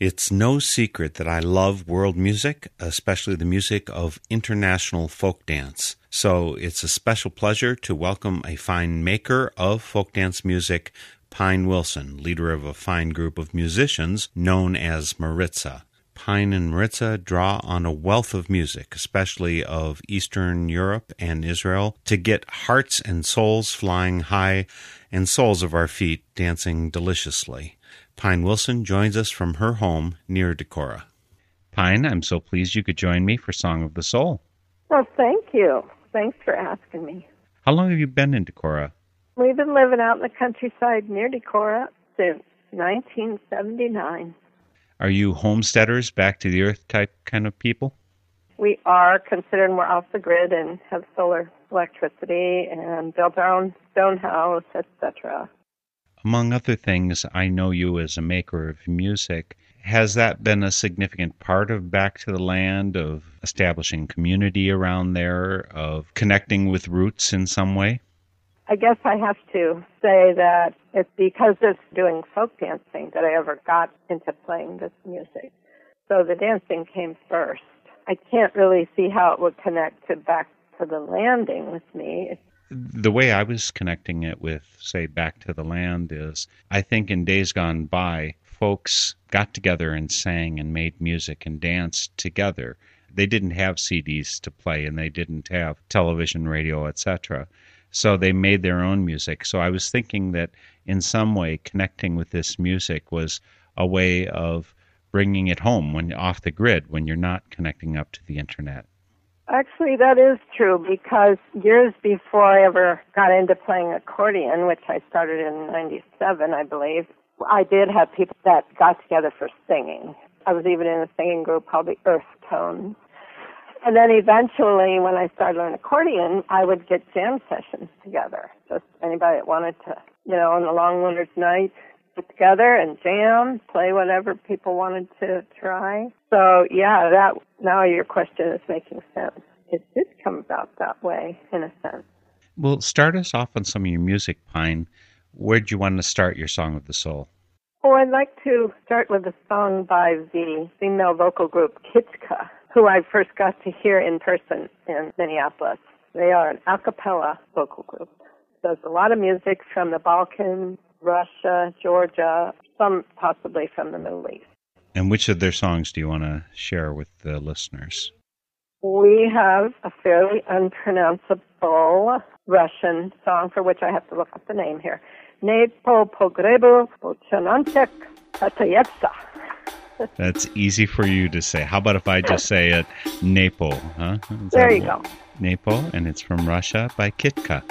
It's no secret that I love world music, especially the music of international folk dance. So it's a special pleasure to welcome a fine maker of folk dance music, Pine Wilson, leader of a fine group of musicians known as Maritza. Pine and Maritza draw on a wealth of music, especially of Eastern Europe and Israel, to get hearts and souls flying high and soles of our feet dancing deliciously. Pine Wilson joins us from her home near Decorah. Pine, I'm so pleased you could join me for Song of the Soul. Well, thank you. Thanks for asking me. How long have you been in Decorah? We've been living out in the countryside near Decorah since 1979. Are you homesteaders, back to the earth type kind of people? We are considering we're off the grid and have solar electricity and built our own stone house, etc. Among other things, I know you as a maker of music. Has that been a significant part of Back to the Land, of establishing community around there, of connecting with roots in some way? I guess I have to say that it's because of doing folk dancing that I ever got into playing this music. So the dancing came first. I can't really see how it would connect to back to the landing with me. The way I was connecting it with, say, Back to the Land is I think in days gone by, folks got together and sang and made music and danced together. They didn't have CDs to play and they didn't have television, radio, etc. So they made their own music. So I was thinking that in some way connecting with this music was a way of bringing it home when off the grid when you're not connecting up to the internet. Actually, that is true because years before I ever got into playing accordion, which I started in 97, I believe, I did have people that got together for singing. I was even in a singing group called the Earth Tones. And then eventually, when I started learning accordion, I would get jam sessions together. Just anybody that wanted to, you know, on the long winter's night, get together and jam, play whatever people wanted to try. So yeah, that now your question is making sense. It did come about that way, in a sense. Well, start us off on some of your music, Pine. Where'd you want to start your Song of the Soul? Oh, I'd like to start with a song by the female vocal group Kitka, who I first got to hear in person in Minneapolis. They are an a cappella vocal group. Does a lot of music from the Balkans, Russia, Georgia, some possibly from the Middle East. And which of their songs do you want to share with the listeners? We have a fairly unpronounceable Russian song for which I have to look up the name here. Nepo pogrebu Bolchanantek Tatayetsa. That's easy for you to say. How about if I just say it, Nepo? Huh? Is There you go. Nepo, and it's from Russia by Kitka.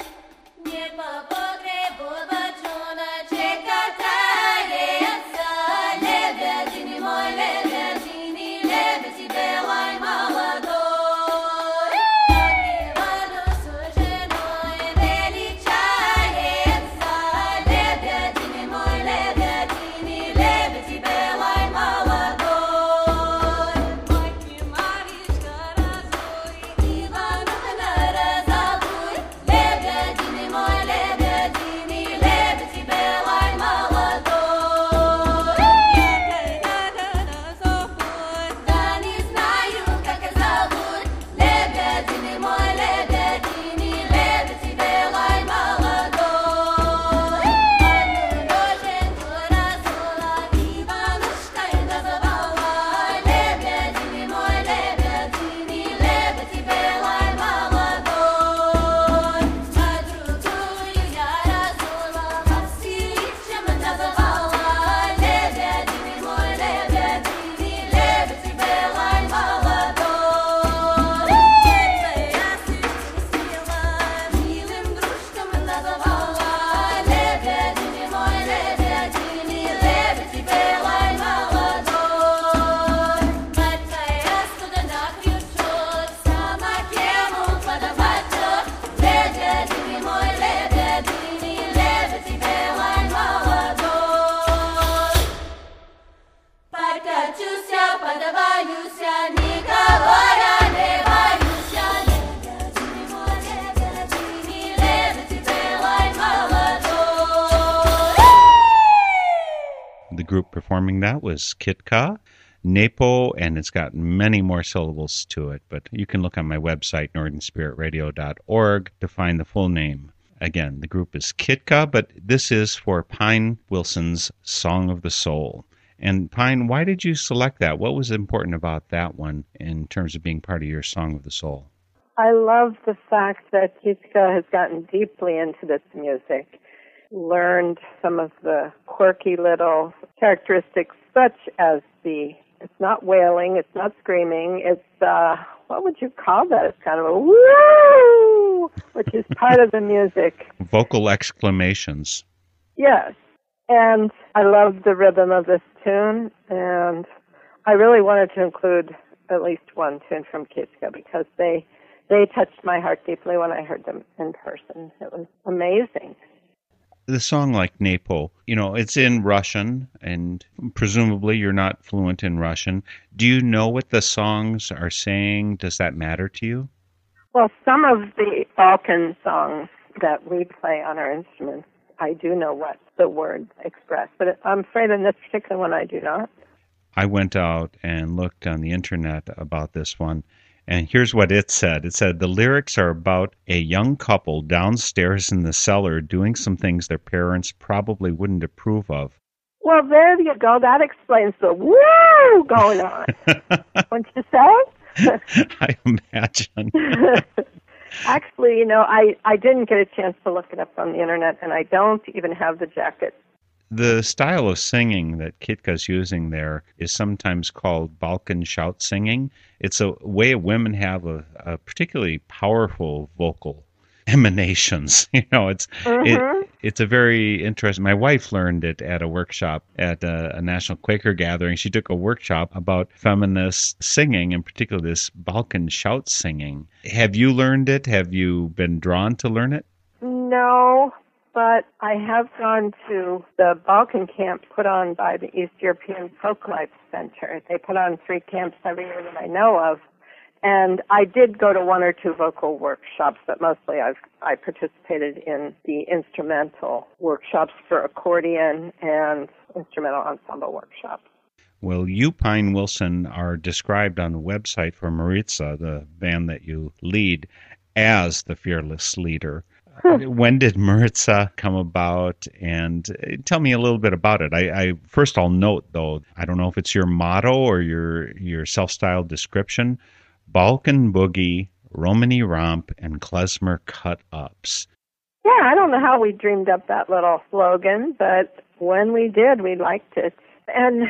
Was Kitka, Napo, and it's got many more syllables to it, but you can look on my website, northernspiritradio.org, to find the full name. Again, the group is Kitka, but this is for Pine Wilson's Song of the Soul. And Pine, why did you select that? What was important about that one in terms of being part of your Song of the Soul? I love the fact that Kitka has gotten deeply into this music, learned some of the quirky little characteristics such as the it's not wailing, it's not screaming, it's uh what would you call that? It's kind of a woo which is part of the music. Vocal exclamations. Yes. And I love the rhythm of this tune and I really wanted to include at least one tune from Kitka because they they touched my heart deeply when I heard them in person. It was amazing. The song like Napo, you know, it's in Russian, and presumably you're not fluent in Russian. Do you know what the songs are saying? Does that matter to you? Well, some of the Balkan songs that we play on our instruments, I do know what the words express, but I'm afraid in this particular one I do not. I went out and looked on the internet about this one, and here's what it said it said the lyrics are about a young couple downstairs in the cellar doing some things their parents probably wouldn't approve of. Well, there you go. That explains the woo going on. Wouldn't you say? I imagine. Actually, you know, I, I didn't get a chance to look it up on the internet, and I don't even have the jacket the style of singing that Kitka's using there is sometimes called Balkan shout singing. It's a way women have a, a particularly powerful vocal emanations. You know, it's mm-hmm. it, it's a very interesting. My wife learned it at a workshop at a, a, National Quaker gathering. She took a workshop about feminist singing, in particular this Balkan shout singing. Have you learned it? Have you been drawn to learn it? No, but I have gone to the Balkan camp put on by the East European Folklife Center. They put on three camps every year that I know of. And I did go to one or two vocal workshops, but mostly I've I participated in the instrumental workshops for accordion and instrumental ensemble workshops. Well, you, Pine Wilson, are described on the website for Maritza, the band that you lead, as the fearless leader. when did Maritza come about? And uh, tell me a little bit about it. I, I first I'll note though, I don't know if it's your motto or your your self-styled description. Balkan boogie, Romany romp, and klezmer cut ups. Yeah, I don't know how we dreamed up that little slogan, but when we did, we liked it. And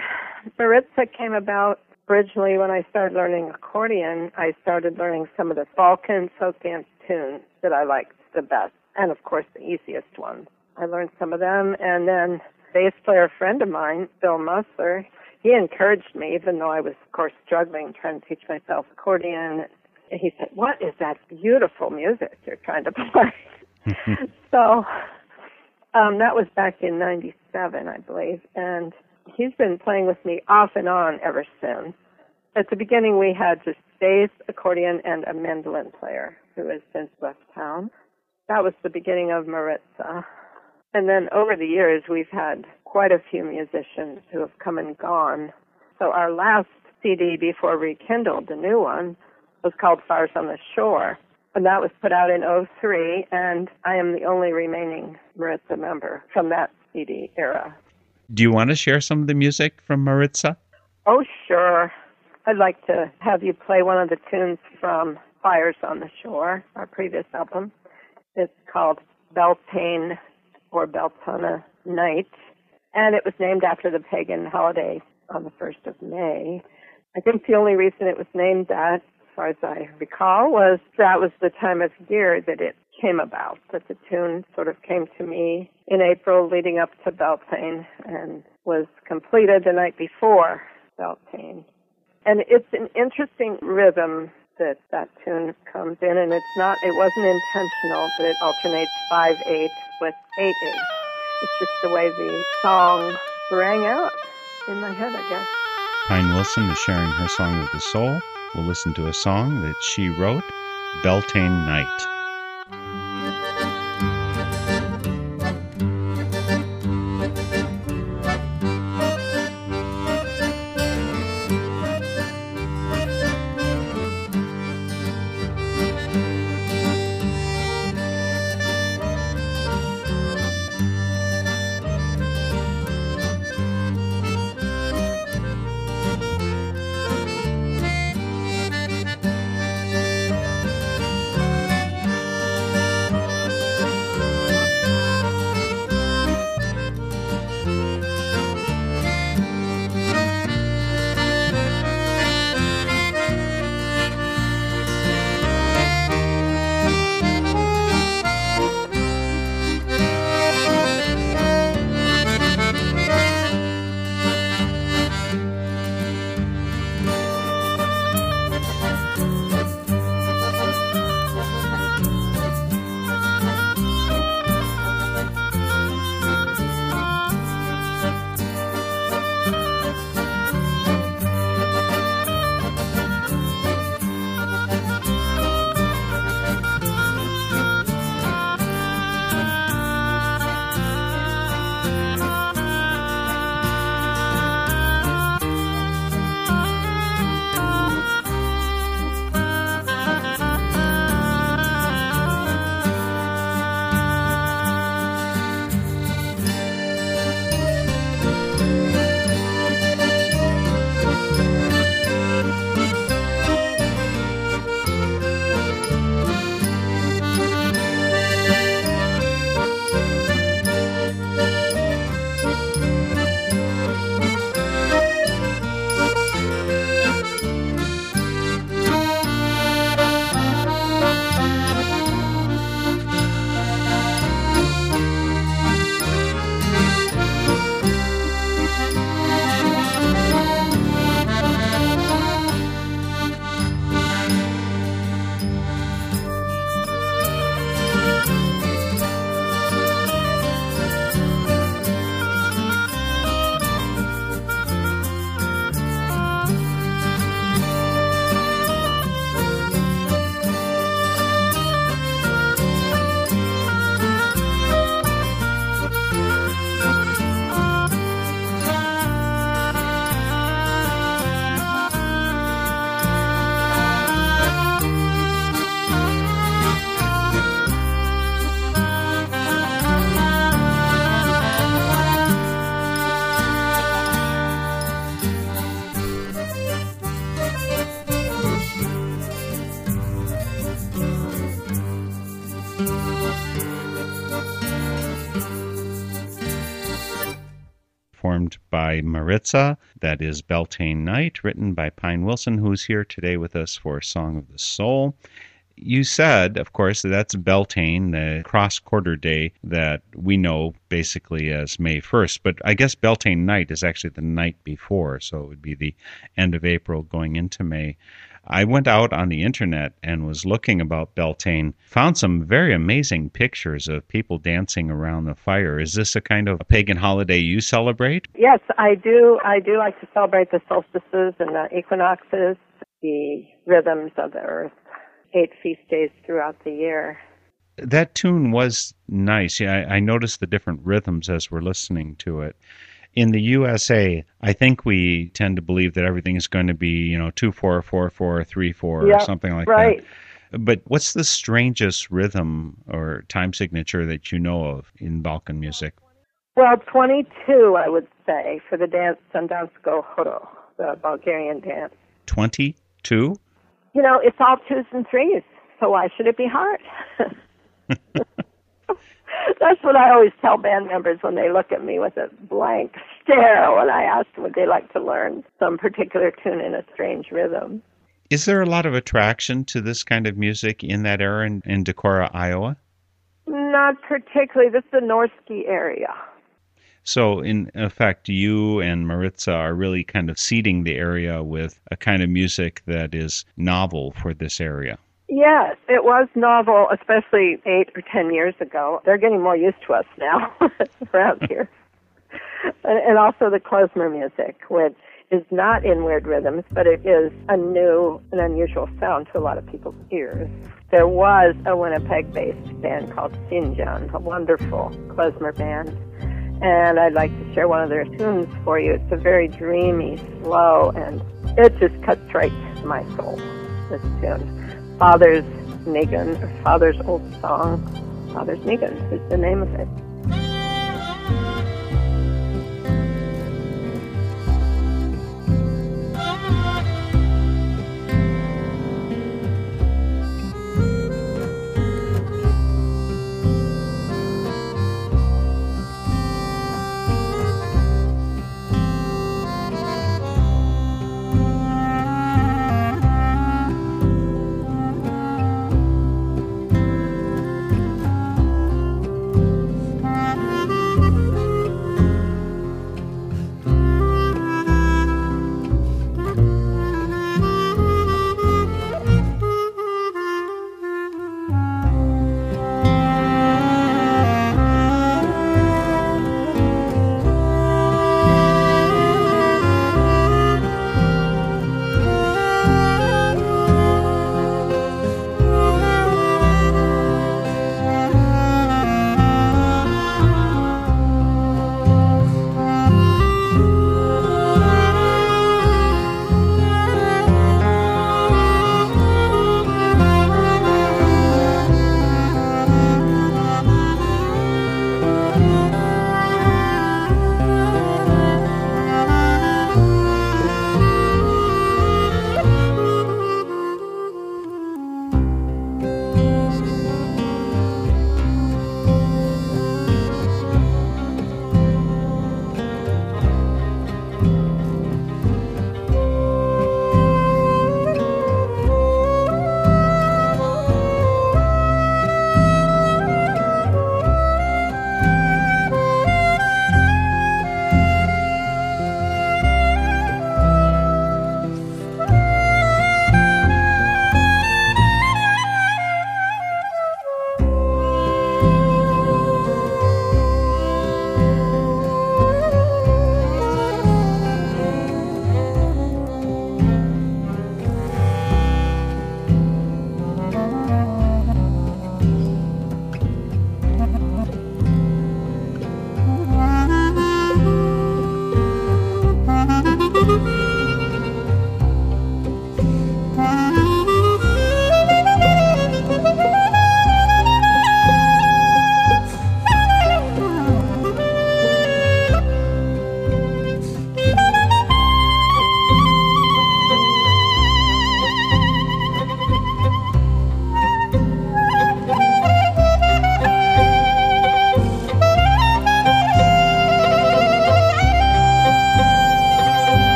Maritza came about originally when I started learning accordion. I started learning some of the Balkan folk dance tunes that I liked the best and of course the easiest ones. I learned some of them, and then bass player friend of mine, Bill Musser, he encouraged me, even though I was, of course, struggling trying to teach myself accordion. He said, "What is that beautiful music you're trying to play?" so um, that was back in '97, I believe, and he's been playing with me off and on ever since. At the beginning, we had just bass, accordion, and a mandolin player who has since left town that was the beginning of Maritza. And then over the years, we've had quite a few musicians who have come and gone. So our last CD before Rekindled, the new one, was called Fires on the Shore. And that was put out in 03, and I am the only remaining Maritza member from that CD era. Do you want to share some of the music from Maritza? Oh, sure. I'd like to have you play one of the tunes from Fires on the Shore, our previous album. It's called Beltane or Beltana Night, and it was named after the pagan holiday on the 1st of May. I think the only reason it was named that, as far as I recall, was that was the time of year that it came about, that the tune sort of came to me in April leading up to Beltane and was completed the night before Beltane. And it's an interesting rhythm that that tune comes in, and it's not, it wasn't intentional but it alternates 5-8 with 8-8. It's just the way the song rang out in my head, I guess. Pine Wilson is sharing her song of the soul. We'll listen to a song that she wrote, Beltane Night. Maritza. That is Beltane Night, written by Pine Wilson, who's here today with us for Song of the Soul. You said, of course, that that's Beltane, the cross quarter day that we know basically as May 1st. But I guess Beltane night is actually the night before, so it would be the end of April going into May. I went out on the internet and was looking about Beltane, found some very amazing pictures of people dancing around the fire. Is this a kind of a pagan holiday you celebrate? Yes, I do. I do like to celebrate the solstices and the equinoxes, the rhythms of the earth eight feast days throughout the year. That tune was nice. Yeah, I, I noticed the different rhythms as we're listening to it. In the USA, I think we tend to believe that everything is going to be, you know, two four four four three four yep, or something like right. that. But what's the strangest rhythm or time signature that you know of in Balkan music? Well, 22, I would say, for the dance Sandansko Horo, the Bulgarian dance. 22? you know, it's all twos and threes, so why should it be hard? That's what I always tell band members when they look at me with a blank stare when I ask them would they like to learn some particular tune in a strange rhythm. Is there a lot of attraction to this kind of music in that era in, in Decorah, Iowa? Not particularly. This is the North Ski area. So, in effect, you and Maritza are really kind of seeding the area with a kind of music that is novel for this area. Yes, it was novel, especially eight or ten years ago. They're getting more used to us now around here. and also the klezmer music, which is not in weird rhythms, but it is a new and unusual sound to a lot of people's ears. There was a Winnipeg-based band called Finjan, a wonderful klezmer band and I'd like to share one of their tunes for you. It's a very dreamy, slow, and it just cuts right to my soul. This tune, Father's or Father's Old Song. Father's Nigun is the name of it.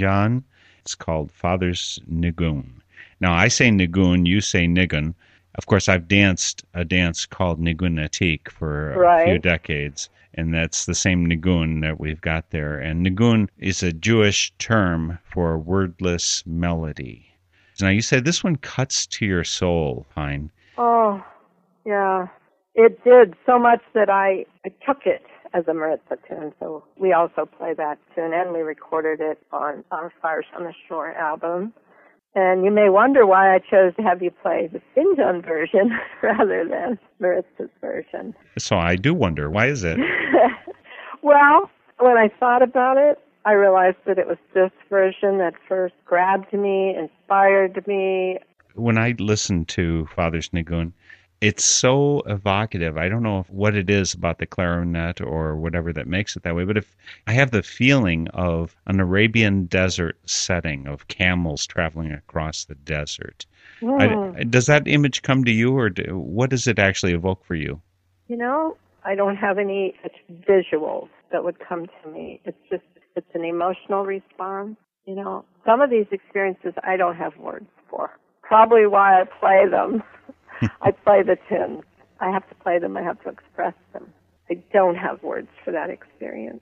Finjan. It's called Father's Nigun. Now, I say Nigun, you say Nigun. Of course, I've danced a dance called Nigun for Right. a few decades, and that's the same Nigun that we've got there. And Nigun is a Jewish term for wordless melody. Now, you said this one cuts to your soul, Pine. Oh, yeah. It did so much that I, I took it as a Maritza tune. So we also play that tune and we recorded it on our Fires on the Shore album. And you may wonder why I chose to have you play the Finjan version rather than Maritza's version. So I do wonder, why is it? well, when I thought about it, I realized that it was this version that first grabbed me, inspired me. when I listened to Father's Nigun, it's so evocative. I don't know if, what it is about the clarinet or whatever that makes it that way, but if I have the feeling of an Arabian desert setting of camels traveling across the desert. Hmm. I, does that image come to you, or do, what does it actually evoke for you? You know, I don't have any visuals that would come to me. It's just, it's an emotional response. You know, some of these experiences I don't have words for. Probably why I play them. I play the tunes. I have to play them. I have to express them. I don't have words for that experience.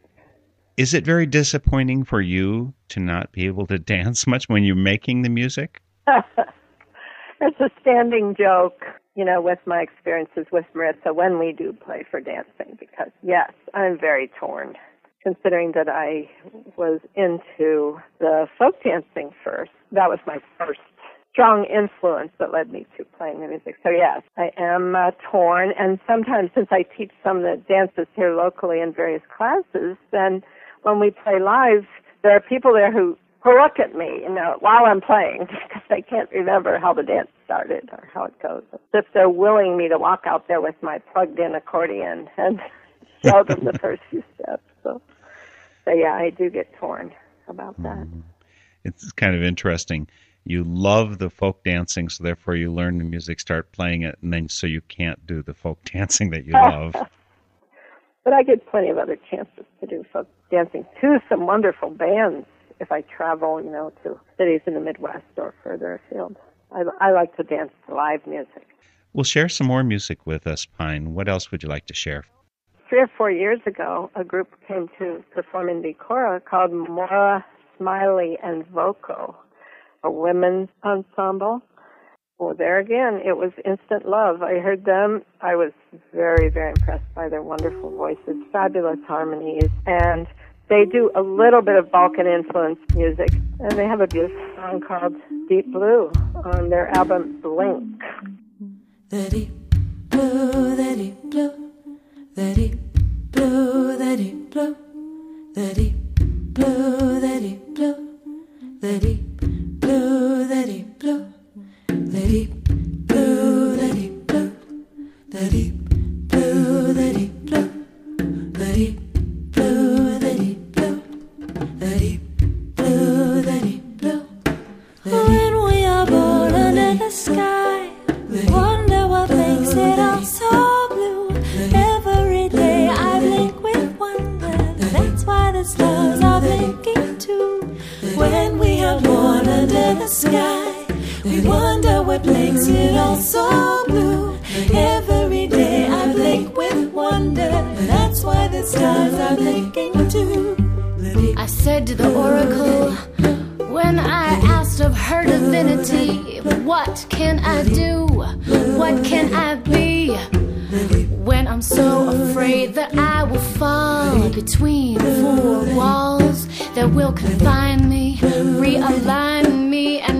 Is it very disappointing for you to not be able to dance much when you're making the music? it's a standing joke, you know, with my experiences with Maritza when we do play for dancing because yes, I'm very torn considering that I was into the folk dancing first. That was my first strong influence that led me to playing the music. So yes, I am uh, torn and sometimes since I teach some of the dances here locally in various classes, then when we play live, there are people there who who look at me, you know, while I'm playing because they can't remember how the dance started or how it goes. If they're willing me to walk out there with my plugged-in accordion and show them the first few steps. So, so yeah, I do get torn about that. It's kind of interesting. You love the folk dancing, so therefore you learn the music, start playing it, and then so you can't do the folk dancing that you love. But I get plenty of other chances to do folk dancing to some wonderful bands if I travel, you know, to cities in the Midwest or further afield. I, I like to dance to live music. Well, share some more music with us, Pine. What else would you like to share? Three or four years ago, a group came to perform in Decorah called Mora Smiley and Voco, a women's ensemble. Well, there again, it was instant love. I heard them. I was very, very impressed by their wonderful voices, fabulous harmonies, and they do a little bit of Balkan influenced music, and they have a beautiful song called Deep Blue on their album Blink. The deep blue, the deep blue, the deep blue, the deep blue, the deep blue, the deep blue, the deep blue, let it blow, let it blue, let it let it we wonder what makes it all so blue. Every day I blink with wonder. That's why the stars are blinking too. I said to the oracle when I asked of her divinity, What can I do? What can I be? When I'm so afraid that I will fall between four walls that will confine me, realign me, and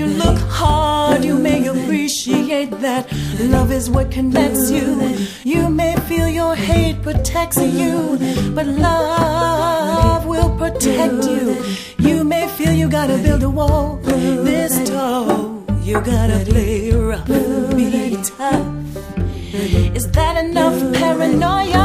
you look hard, you may appreciate that love is what connects you. You may feel your hate protects you, but love will protect you. You may feel you gotta build a wall this tall. You gotta play rough, be tough. Is that enough paranoia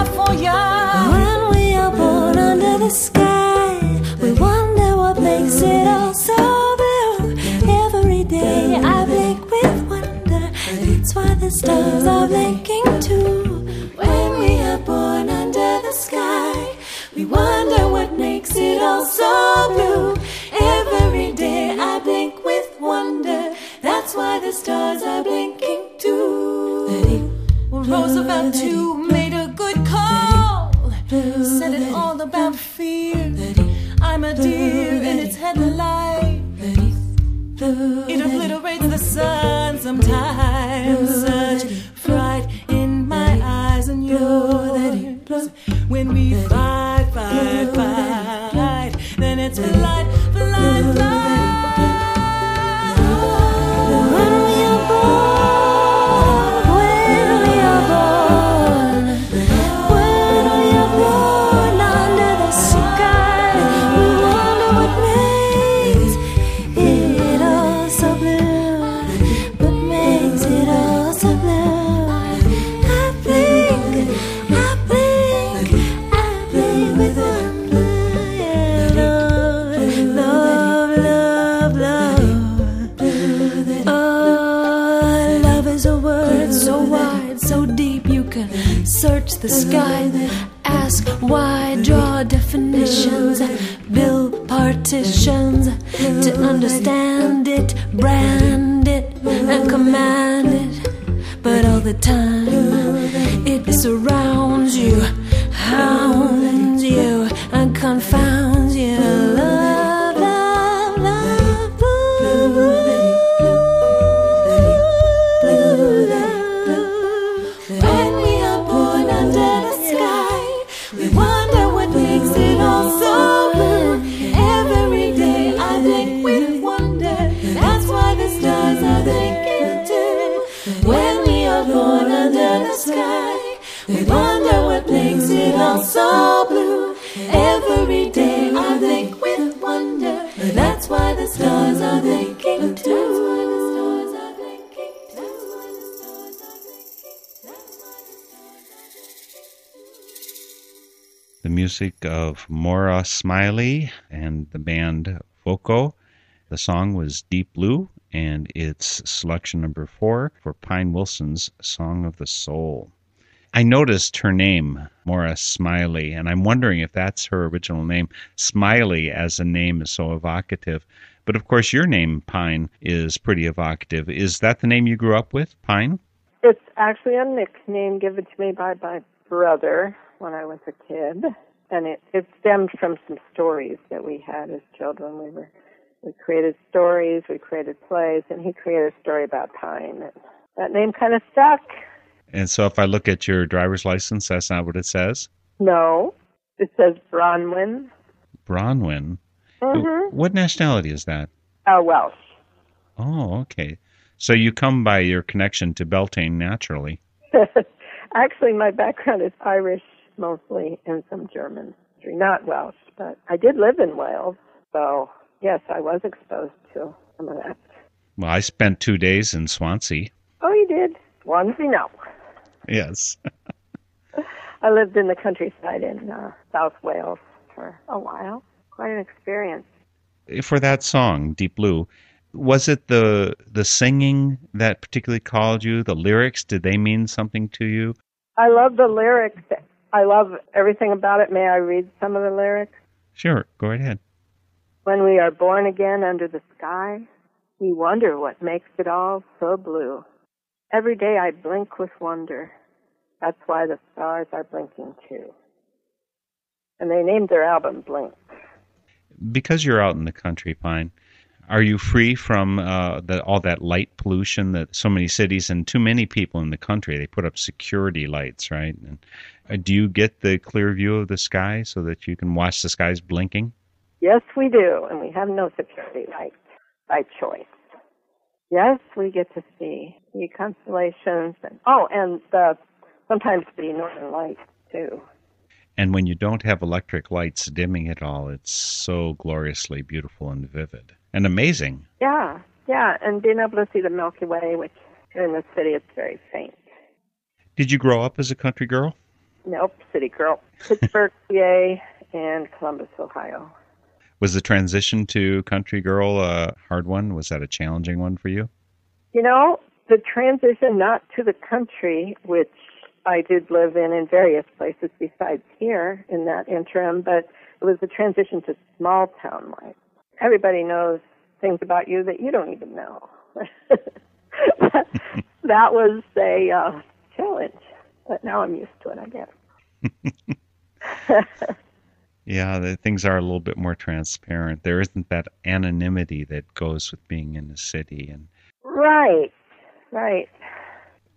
the stars are blinking too. When we are born under the sky, we wonder what makes it all so blue. Every day I blink with wonder. That's why the stars are blinking too. Roosevelt too made a good call. Said it all about fear. I'm a deer in its headlight. It obliterates the sun sometimes. Such fright in my eyes and yours. When we fight, of Maura Smiley and the band Voco. The song was Deep Blue, and it's selection number four for Pine Wilson's Song of the Soul. I noticed her name, Maura Smiley, and I'm wondering if that's her original name. Smiley as a name is so evocative. But of course, your name, Pine, is pretty evocative. Is that the name you grew up with, Pine? It's actually a nickname given to me by my brother when I was a kid, and it, it stemmed from some stories that we had as children. We were we created stories, we created plays, and he created a story about pine. And that name kind of stuck. And so if I look at your driver's license, that's not what it says? No, it says Bronwyn. Bronwyn. Mm-hmm. What nationality is that? Uh, Welsh. Oh, okay. So you come by your connection to Beltane naturally. Actually, my background is Irish mostly and some German, history, not Welsh, but I did live in Wales, so yes, I was exposed to some of that. Well, I spent two days in Swansea. Oh, you did? Swansea, no. Yes. I lived in the countryside in uh, South Wales for a while. Quite an experience. For that song, Deep Blue, was it the the singing that particularly called you? The lyrics, did they mean something to you? I love the lyrics. I love everything about it. May I read some of the lyrics? Sure, go right ahead. When we are born again under the sky, we wonder what makes it all so blue. Every day I blink with wonder. That's why the stars are blinking too. And they named their album Blink. Because you're out in the country, Pine, are you free from uh, the, all that light pollution that so many cities and too many people in the country they put up security lights, right? And uh, do you get the clear view of the sky so that you can watch the skies blinking? Yes, we do, and we have no security lights by choice. Yes, we get to see the constellations and oh, and the sometimes the northern lights too. And when you don't have electric lights dimming it all, it's so gloriously beautiful and vivid and amazing. Yeah, Yeah, and being able to see the Milky Way, which in the city it's very faint. Did you grow up as a country girl? Nope, city girl. Pittsburgh, PA, and Columbus, Ohio. Was the transition to country girl a hard one? Was that a challenging one for you? You know, the transition not to the country, which I did live in in various places besides here in that interim, but it was the transition to small town life. Everybody knows things about you that you don't even know. that, that was a uh, challenge, but now I'm used to it, I guess. Yeah, the things are a little bit more transparent. There isn't that anonymity that goes with being in the city and right, right.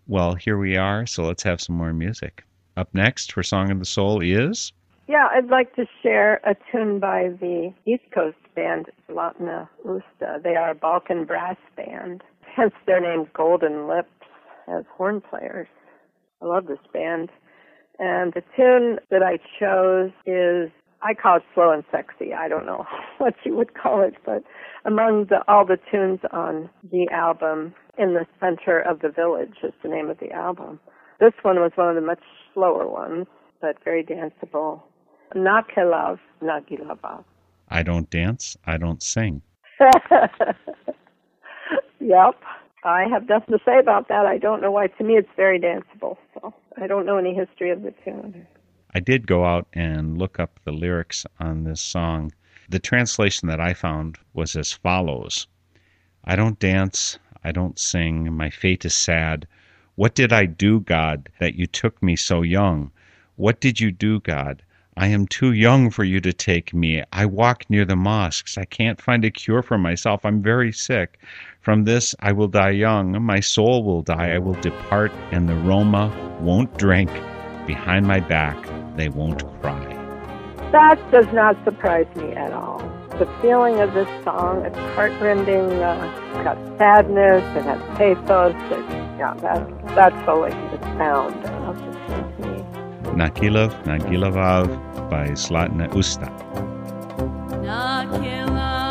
well, here we are, so let's have some more music. Up next for Song of the Soul is Yeah, I'd like to share a tune by the East Coast band Zlatna Usta. They are a Balkan brass band, hence their name Golden Lips as horn players. I love this band. And the tune that I chose is, I call it slow and sexy. I don't know what you would call it, but among the, all the tunes on the album, In the Center of the Village is the name of the album. This one was one of the much slower ones, but very danceable. Nakelav Nagilava. I Don't Dance, I Don't Sing. yep. I have nothing to say about that. I don't know why. To me, it's very danceable. So I don't know any history of the tune. I did go out and look up the lyrics on this song. The translation that I found was as follows I don't dance, I don't sing, my fate is sad. What did I do, God, that you took me so young? What did you do, God? I am too young for you to take me. I walk near the mosques. I can't find a cure for myself. I'm very sick. From this I will die young. My soul will die. I will depart, and the Roma won't drink. Behind my back, they won't cry. That does not surprise me at all. The feeling of this song, it's heartrending. Uh, it's got sadness, it has pathos. It, yeah, that, that's the way it's sound of the symphony. Nakilov, Nagilovav by Zlatna Usta. Nakilav,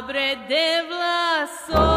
sobre de blason.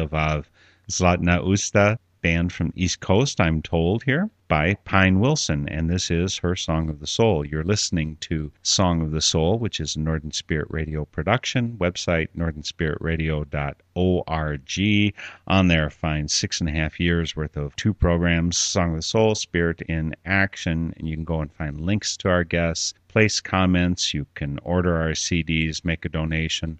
Nagilovav, uh, Zlatna Usta, band from East Coast, I'm told here, by Pine Wilson, and this is her Song of the Soul. You're listening to Song of the Soul, which is a Northern Spirit Radio production. Website, northernspiritradio.org. On there, find six and a half years worth of two programs, Song of the Soul, Spirit in Action, and you can go and find links to our guests, place comments, you can order our CDs, make a donation.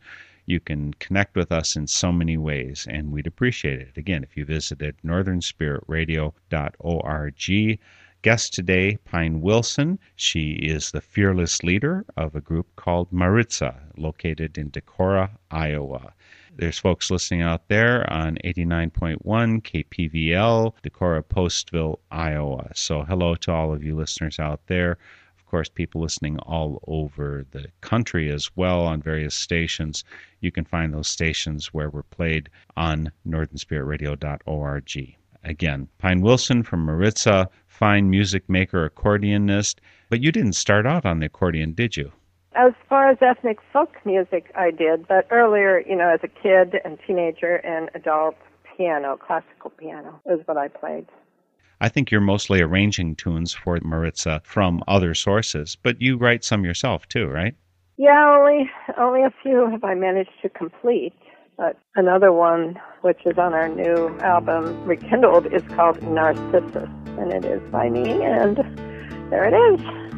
You can connect with us in so many ways, and we'd appreciate it. Again, if you visited northernspiritradio.org. Guest today, Pine Wilson. She is the fearless leader of a group called Maritza, located in Decorah, Iowa. There's folks listening out there on 89.1 KPVL, Decorah, Postville, Iowa. So, hello to all of you listeners out there course, people listening all over the country as well on various stations. You can find those stations where we're played on northernspiritradio.org. Again, Pine Wilson from Maritza, fine music maker, accordionist. But you didn't start out on the accordion, did you? As far as ethnic folk music, I did, but earlier, you know, as a kid and teenager and adult, piano, classical piano is what I played. I think you're mostly arranging tunes for Maritza from other sources, but you write some yourself too, right? Yeah, only only a few have I managed to complete. But another one, which is on our new album Rekindled, is called Narcissus, and it is by me. And there it is.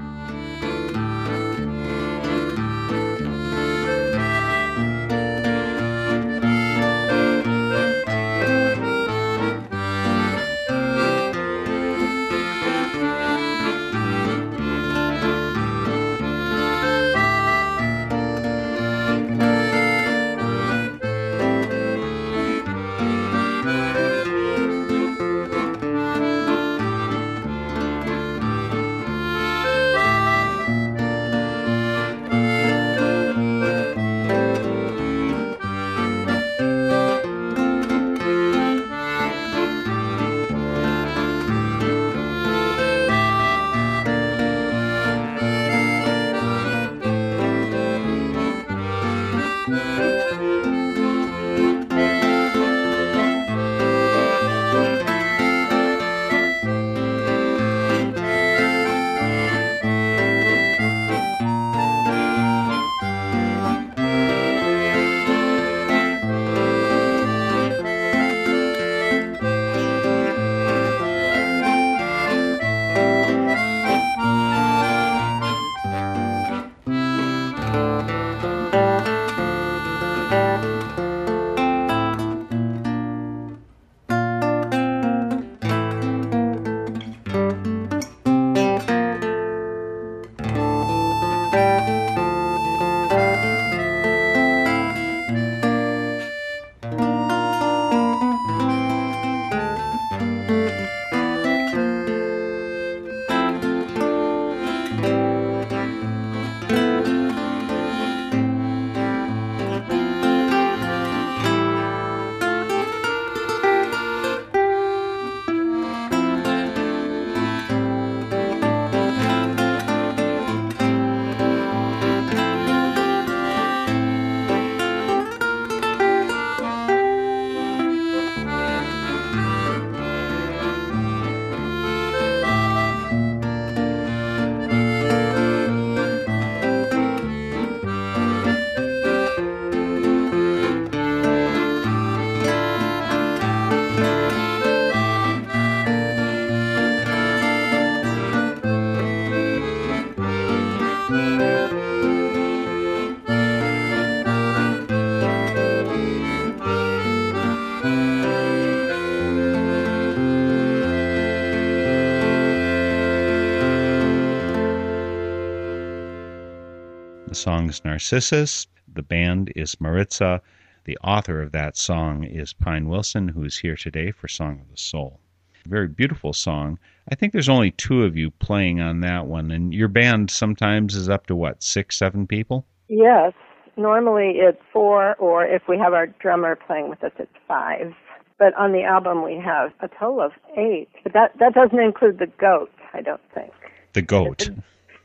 Song's Narcissus. The band is Maritza. The author of that song is Pine Wilson, who is here today for Song of the Soul. Very beautiful song. I think there's only two of you playing on that one, and your band sometimes is up to what, six, seven people? Yes. Normally it's four, or if we have our drummer playing with us, it's five. But on the album we have a total of eight. But that that doesn't include the goat, I don't think. The goat.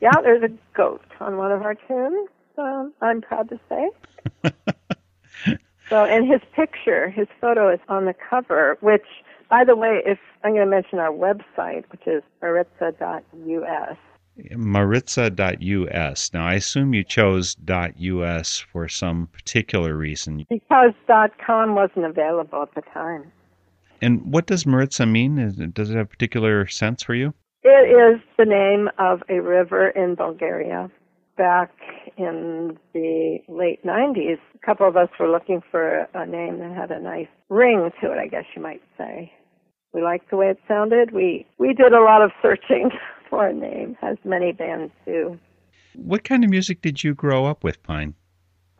Yeah, there's a goat on one of our tunes. Um, I'm proud to say. So, and his picture, his photo is on the cover, which, by the way, if I'm going to mention our website, which is maritza.us. Maritza.us. Now, I assume you chose .us for some particular reason. Because .com wasn't available at the time. And what does Maritza mean? Does it have a particular sense for you? It is the name of a river in Bulgaria. Back in the late 90s, a couple of us were looking for a name that had a nice ring to it, I guess you might say. We liked the way it sounded. We we did a lot of searching for a name, as many bands do. What kind of music did you grow up with, Pine?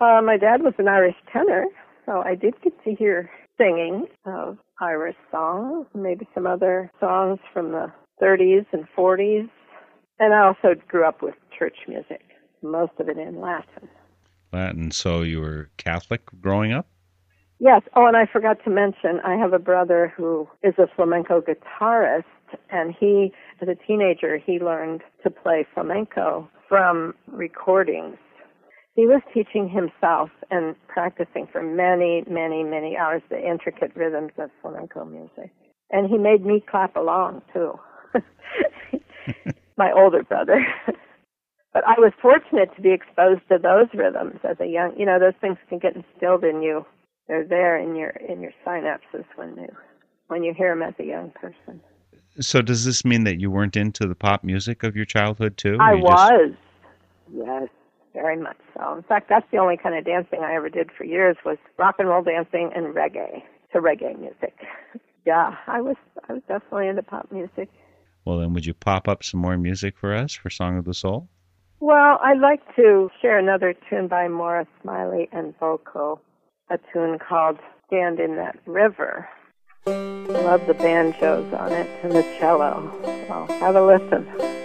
Uh, my dad was an Irish tenor, so I did get to hear singing of Irish songs, maybe some other songs from the 30s and 40s. And I also grew up with church music, most of it in Latin. Latin. So you were Catholic growing up? Yes. Oh, and I forgot to mention, I have a brother who is a flamenco guitarist, and he, as a teenager, he learned to play flamenco from recordings. He was teaching himself and practicing for many, many, many hours the intricate rhythms of flamenco music. And he made me clap along, too. My older brother. but I was fortunate to be exposed to those rhythms as a young, you know, those things can get instilled in you they're there in your in your synapses when you when you hear them as a young person. So does this mean that you weren't into the pop music of your childhood too? I You just- was, yes, very much so. In fact, that's the only kind of dancing I ever did for years was rock and roll dancing and reggae to reggae music. yeah, I was I was definitely into pop music. Well, then would you pop up some more music for us for Song of the Soul? Well, I'd like to share another tune by Moira Smiley and Voco, a tune called Stand in That River. I love the banjos on it and the cello. So have a listen.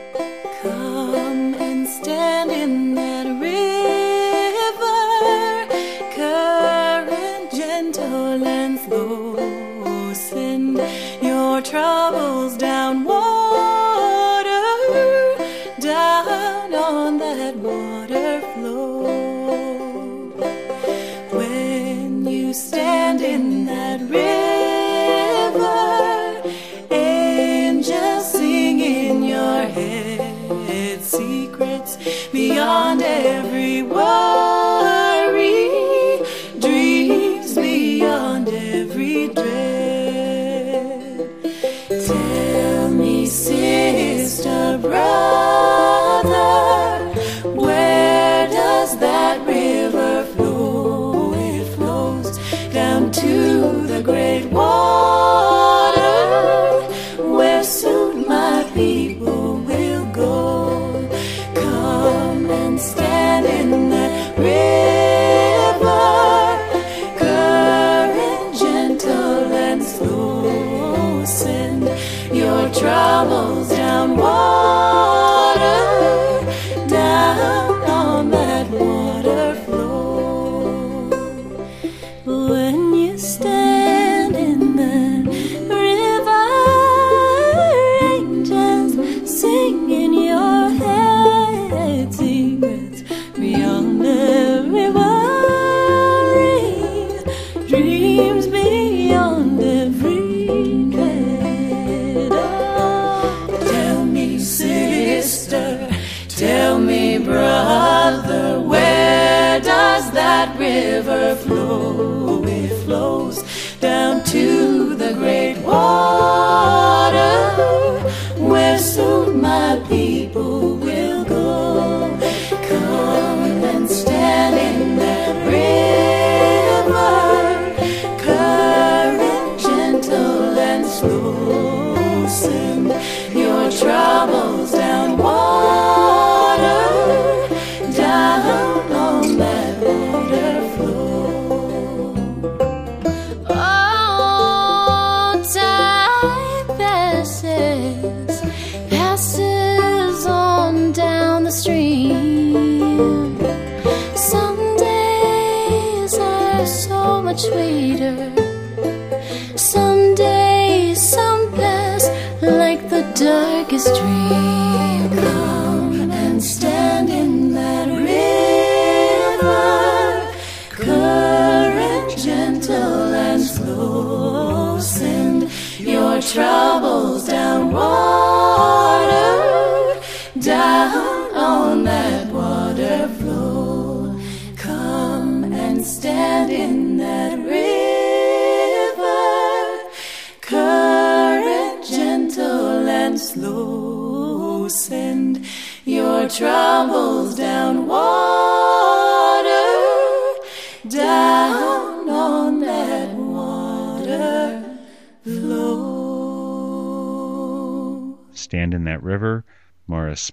Slow. Send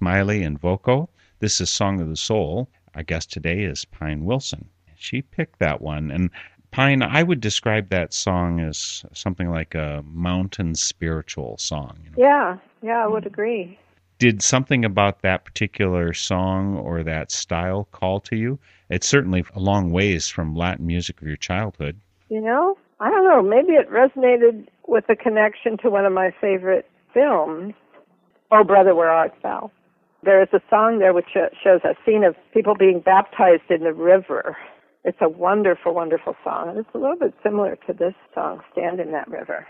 Smiley and Voco. This is Song of the Soul. Our guest today is Pine Wilson. She picked that one. And Pine, I would describe that song as something like a mountain spiritual song. you know. Yeah, yeah, I would agree. Did something about that particular song or that style call to you? It's certainly a long ways from Latin music of your childhood. You know, I don't know. Maybe it resonated with a connection to one of my favorite films, Oh Brother, Where Art Thou? There is a song there which shows a scene of people being baptized in the river. It's a wonderful, wonderful song. And it's a little bit similar to this song, Stand in That River.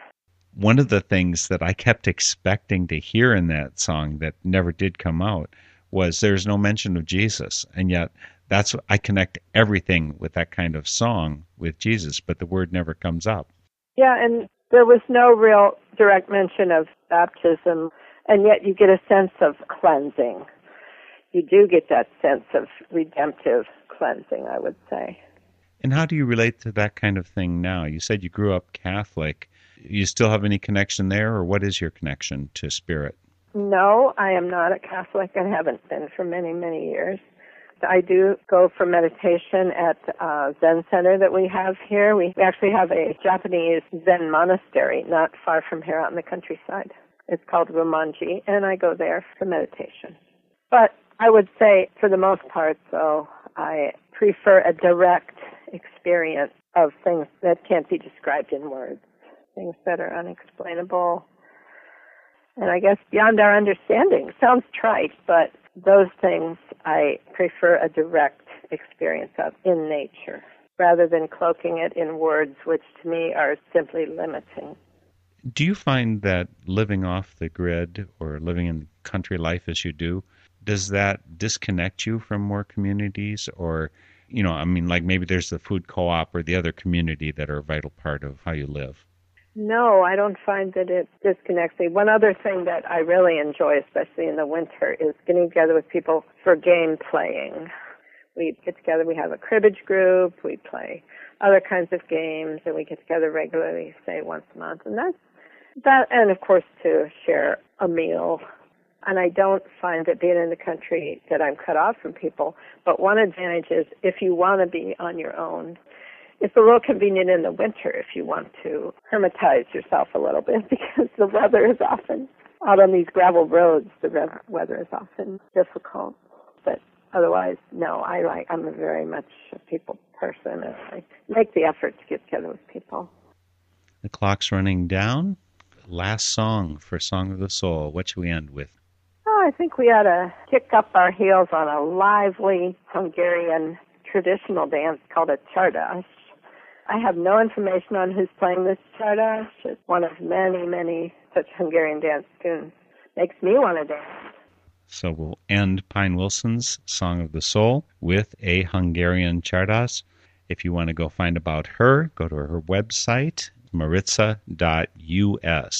One of the things that I kept expecting to hear in that song that never did come out was there's no mention of Jesus. And yet that's I connect everything with that kind of song with Jesus, but the word never comes up. Yeah, and there was no real direct mention of baptism, and yet you get a sense of cleansing. You do get that sense of redemptive cleansing, I would say. And how do you relate to that kind of thing now? You said you grew up Catholic. You still have any connection there, or what is your connection to spirit? No, I am not a Catholic and haven't been for many, many years. I do go for meditation at a Zen center that we have here. We actually have a Japanese Zen monastery not far from here out in the countryside. It's called Ryumonji, and I go there for meditation. But I would say, for the most part, though, I prefer a direct experience of things that can't be described in words, things that are unexplainable, and I guess beyond our understanding. Sounds trite, but those things I prefer a direct experience of in nature rather than cloaking it in words which to me are simply limiting. Do you find that living off the grid or living in country life as you do, does that disconnect you from more communities or you know, I mean like maybe there's the food co-op or the other community that are a vital part of how you live. No, I don't find that it disconnects me. One other thing that I really enjoy, especially in the winter, is getting together with people for game playing. We get together, we have a cribbage group, we play other kinds of games, and we get together regularly, say once a month. And that's that, and of course to share a meal. And I don't find that being in the country that I'm cut off from people. But one advantage is if you want to be on your own, it's a little convenient in the winter if you want to hermitize yourself a little bit because the weather is often out on these gravel roads. The weather is often difficult, but otherwise, no. I like. I'm a very much a people person, and I make the effort to get together with people. The clock's running down. Last song for Song of the Soul. What should we end with? Oh, I think we ought to kick up our heels on a lively Hungarian traditional dance called a chardash. I have no information on who's playing this chardash. It's one of many, many such Hungarian dance tunes. Makes me want to dance. So we'll end Pine Wilson's Song of the Soul with a Hungarian chardas. If you want to go find about her, go to her website, maritza.us,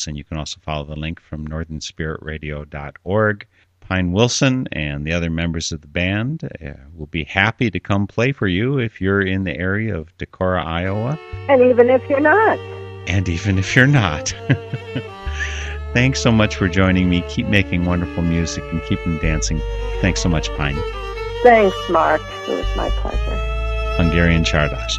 and you can also follow the link from northernspiritradio.org. Pine Wilson and the other members of the band uh, will be happy to come play for you if you're in the area of Decorah, Iowa, And even if you're not, and even if you're not. Thanks so much for joining me. Keep making wonderful music and keep them dancing. Thanks so much, Pine. thanks, Mark. It was my pleasure. Hungarian Chardas.